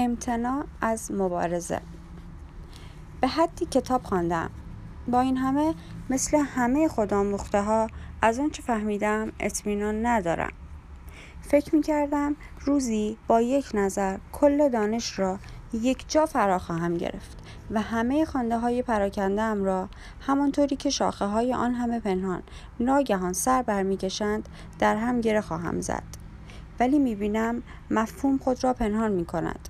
امتناع از مبارزه. به حدی کتاب خواندم. با این همه مثل همه خودآموخته ها از آنچه فهمیدم اطمینان ندارم. فکر می کردم روزی با یک نظر کل دانش را یک جا فرا خواهم گرفت و همه خانده های پراکنده را همانطوری که شاخه های آن همه پنهان ناگهان سر برمیکشند در هم گره خواهم زد. ولی می بینم مفهوم خود را پنهان می کند.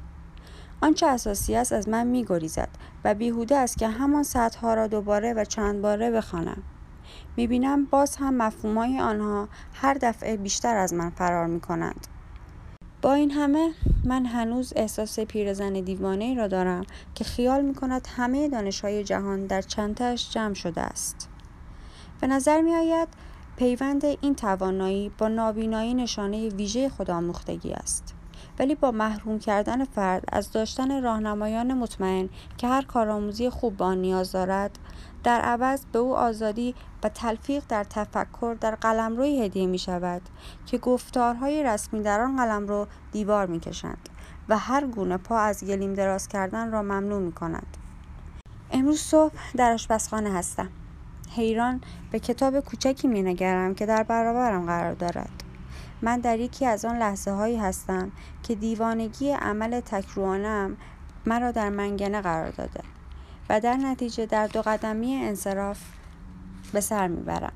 آنچه اساسی است از من می گریزد و بیهوده است که همان سطرها را دوباره و چند باره بخوانم می‌بینم باز هم مفهومهای آنها هر دفعه بیشتر از من فرار می کنند. با این همه من هنوز احساس پیرزن دیوانه را دارم که خیال می کند همه دانشهای جهان در چندتش جمع شده است. به نظر می آید پیوند این توانایی با نابینایی نشانه ویژه خودآموختگی است. ولی با محروم کردن فرد از داشتن راهنمایان مطمئن که هر کارآموزی خوب با آن نیاز دارد در عوض به او آزادی و تلفیق در تفکر در قلمروی هدیه می شود که گفتارهای رسمی در آن قلمرو دیوار می کشند و هر گونه پا از گلیم دراز کردن را ممنوع می کند. امروز صبح در آشپزخانه هستم. حیران به کتاب کوچکی می نگرم که در برابرم قرار دارد. من در یکی از آن لحظه هایی هستم که دیوانگی عمل تکروانم مرا در منگنه قرار داده و در نتیجه در دو قدمی انصراف به سر می‌برم.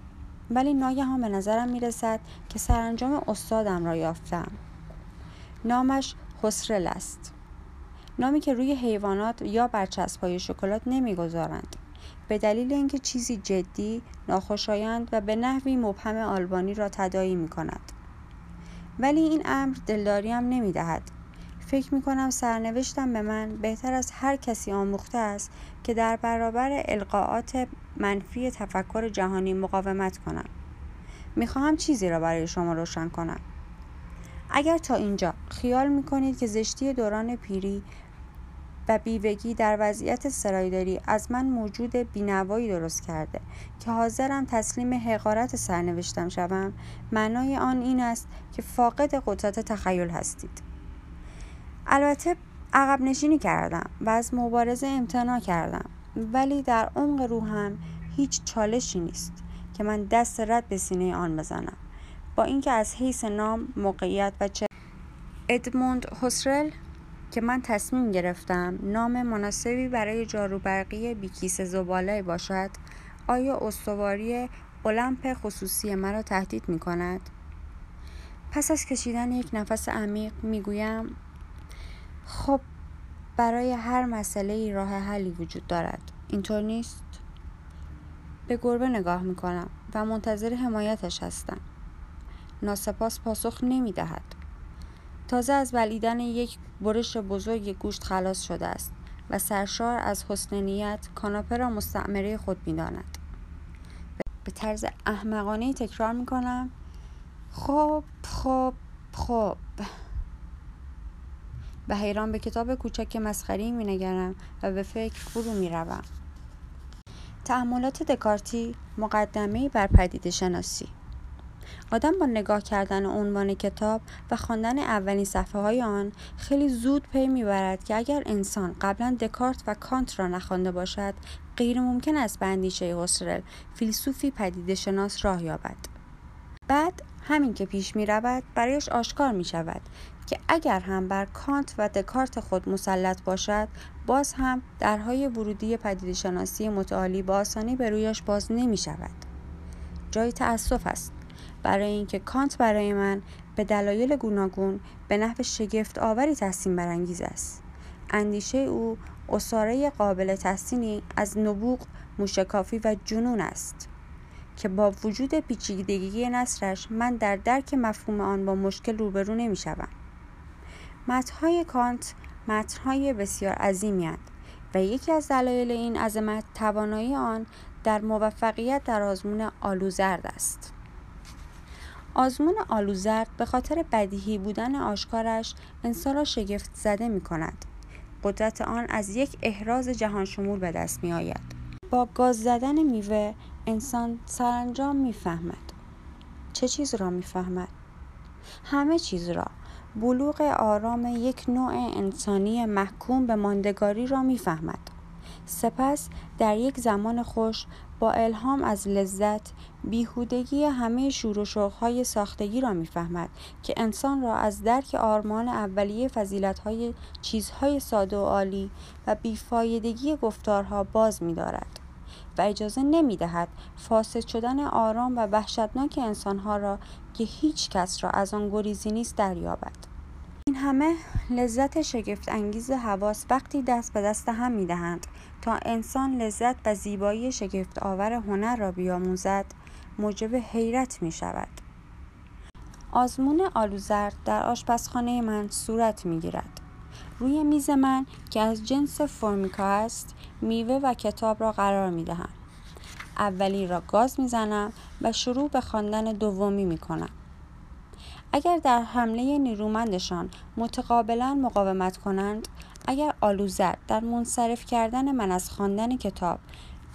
ولی ناگهان به نظرم می‌رسد که سرانجام استادم را یافتم. نامش خسرل است. نامی که روی حیوانات یا بر های شکلات نمی‌گذارند. به دلیل اینکه چیزی جدی ناخوشایند و به نحوی مبهم آلبانی را تدایی می کند. ولی این امر دلداریم نمی دهد. فکر می کنم سرنوشتم به من بهتر از هر کسی آموخته است که در برابر القاعات منفی تفکر جهانی مقاومت کنم. می خواهم چیزی را برای شما روشن کنم. اگر تا اینجا خیال می کنید که زشتی دوران پیری و بیوگی در وضعیت سرایداری از من موجود بینوایی درست کرده که حاضرم تسلیم حقارت سرنوشتم شوم. معنای آن این است که فاقد قدرت تخیل هستید. البته عقب نشینی کردم و از مبارزه امتناع کردم. ولی در عمق روحم هیچ چالشی نیست که من دست رد به سینه آن بزنم. با اینکه از حیث نام موقعیت و چه ادموند هوسرل که من تصمیم گرفتم نام مناسبی برای جاروبرقی بیکیس زباله باشد آیا استواری المپ خصوصی مرا تهدید می کند؟ پس از کشیدن یک نفس عمیق می گویم خب برای هر مسئله ای راه حلی وجود دارد اینطور نیست؟ به گربه نگاه می کنم و منتظر حمایتش هستم ناسپاس پاسخ نمی دهد تازه از بلیدن یک برش بزرگ گوشت خلاص شده است و سرشار از حسن نیت کاناپه را مستعمره خود می‌داند. به طرز احمقانه تکرار می کنم خب خب خب. به حیران به کتاب کوچک مسخری می نگرم و به فکر فرو می روم. دکارتی مقدمه بر پدیده شناسی. آدم با نگاه کردن عنوان کتاب و خواندن اولین صفحه های آن خیلی زود پی می‌برد که اگر انسان قبلا دکارت و کانت را نخوانده باشد غیر ممکن است به اندیشه هوسرل فیلسوفی پدیده شناس راه یابد بعد همین که پیش می رود برایش آشکار می شود که اگر هم بر کانت و دکارت خود مسلط باشد باز هم درهای ورودی پدیده شناسی متعالی با آسانی به رویش باز نمی شود. جای تأسف است برای اینکه کانت برای من به دلایل گوناگون به نحو شگفت آوری تحسین برانگیز است اندیشه او اصاره قابل تحسینی از نبوغ موشکافی و جنون است که با وجود پیچیدگی نصرش من در درک مفهوم آن با مشکل روبرو نمی شوم. متنهای کانت متنهای بسیار عظیمی و یکی از دلایل این عظمت توانایی آن در موفقیت در آزمون آلوزرد است. آزمون آلوزرد به خاطر بدیهی بودن آشکارش انسان را شگفت زده می کند. قدرت آن از یک احراز جهان شمول به دست می آید. با گاز زدن میوه انسان سرانجام می‌فهمد. چه چیز را می‌فهمد؟ همه چیز را بلوغ آرام یک نوع انسانی محکوم به ماندگاری را می‌فهمد سپس در یک زمان خوش الهام از لذت بیهودگی همه شور و شوقهای ساختگی را می‌فهمد که انسان را از درک آرمان اولیه فضیلتهای چیزهای ساده و عالی و بیفایدگی گفتارها باز می‌دارد و اجازه نمی‌دهد فاسد شدن آرام و وحشتناک انسانها را که هیچ کس را از آن گریزی نیست دریابد. این همه لذت شگفت انگیز حواس وقتی دست به دست هم می دهند تا انسان لذت و زیبایی شگفت آور هنر را بیاموزد موجب حیرت می شود. آزمون آلوزرد در آشپزخانه من صورت می گیرد. روی میز من که از جنس فرمیکا است میوه و کتاب را قرار می دهم. اولی را گاز می زنم و شروع به خواندن دومی می کنم. اگر در حمله نیرومندشان متقابلا مقاومت کنند اگر آلوزر در منصرف کردن من از خواندن کتاب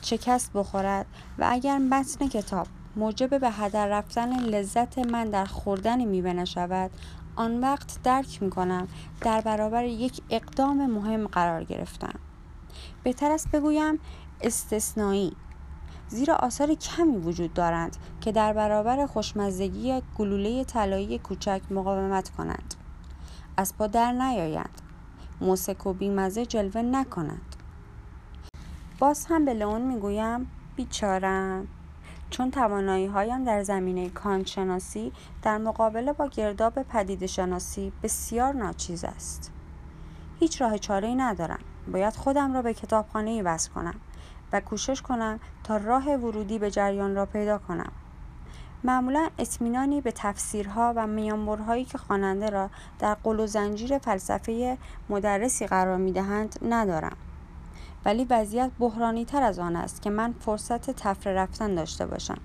شکست بخورد و اگر متن کتاب موجب به هدر رفتن لذت من در خوردن میوه نشود آن وقت درک می کنم در برابر یک اقدام مهم قرار گرفتم. بهتر است بگویم استثنایی. زیرا آثار کمی وجود دارند که در برابر خوشمزگی گلوله طلایی کوچک مقاومت کنند. از پا در نیایند. موسک و بیمزه جلوه نکنند. باز هم به لئون می‌گویم بیچارم چون توانایی هایم در زمینه کانشناسی در مقابله با گرداب پدید شناسی بسیار ناچیز است. هیچ راه چاره ای ندارم. باید خودم را به کتابخانه ای وصل کنم. و کوشش کنم تا راه ورودی به جریان را پیدا کنم. معمولا اطمینانی به تفسیرها و میانبرهایی که خواننده را در قل و زنجیر فلسفه مدرسی قرار می‌دهند ندارم. ولی وضعیت بحرانی تر از آن است که من فرصت تفره رفتن داشته باشم.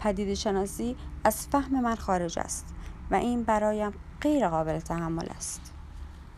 پدید شناسی از فهم من خارج است و این برایم غیر قابل تحمل است.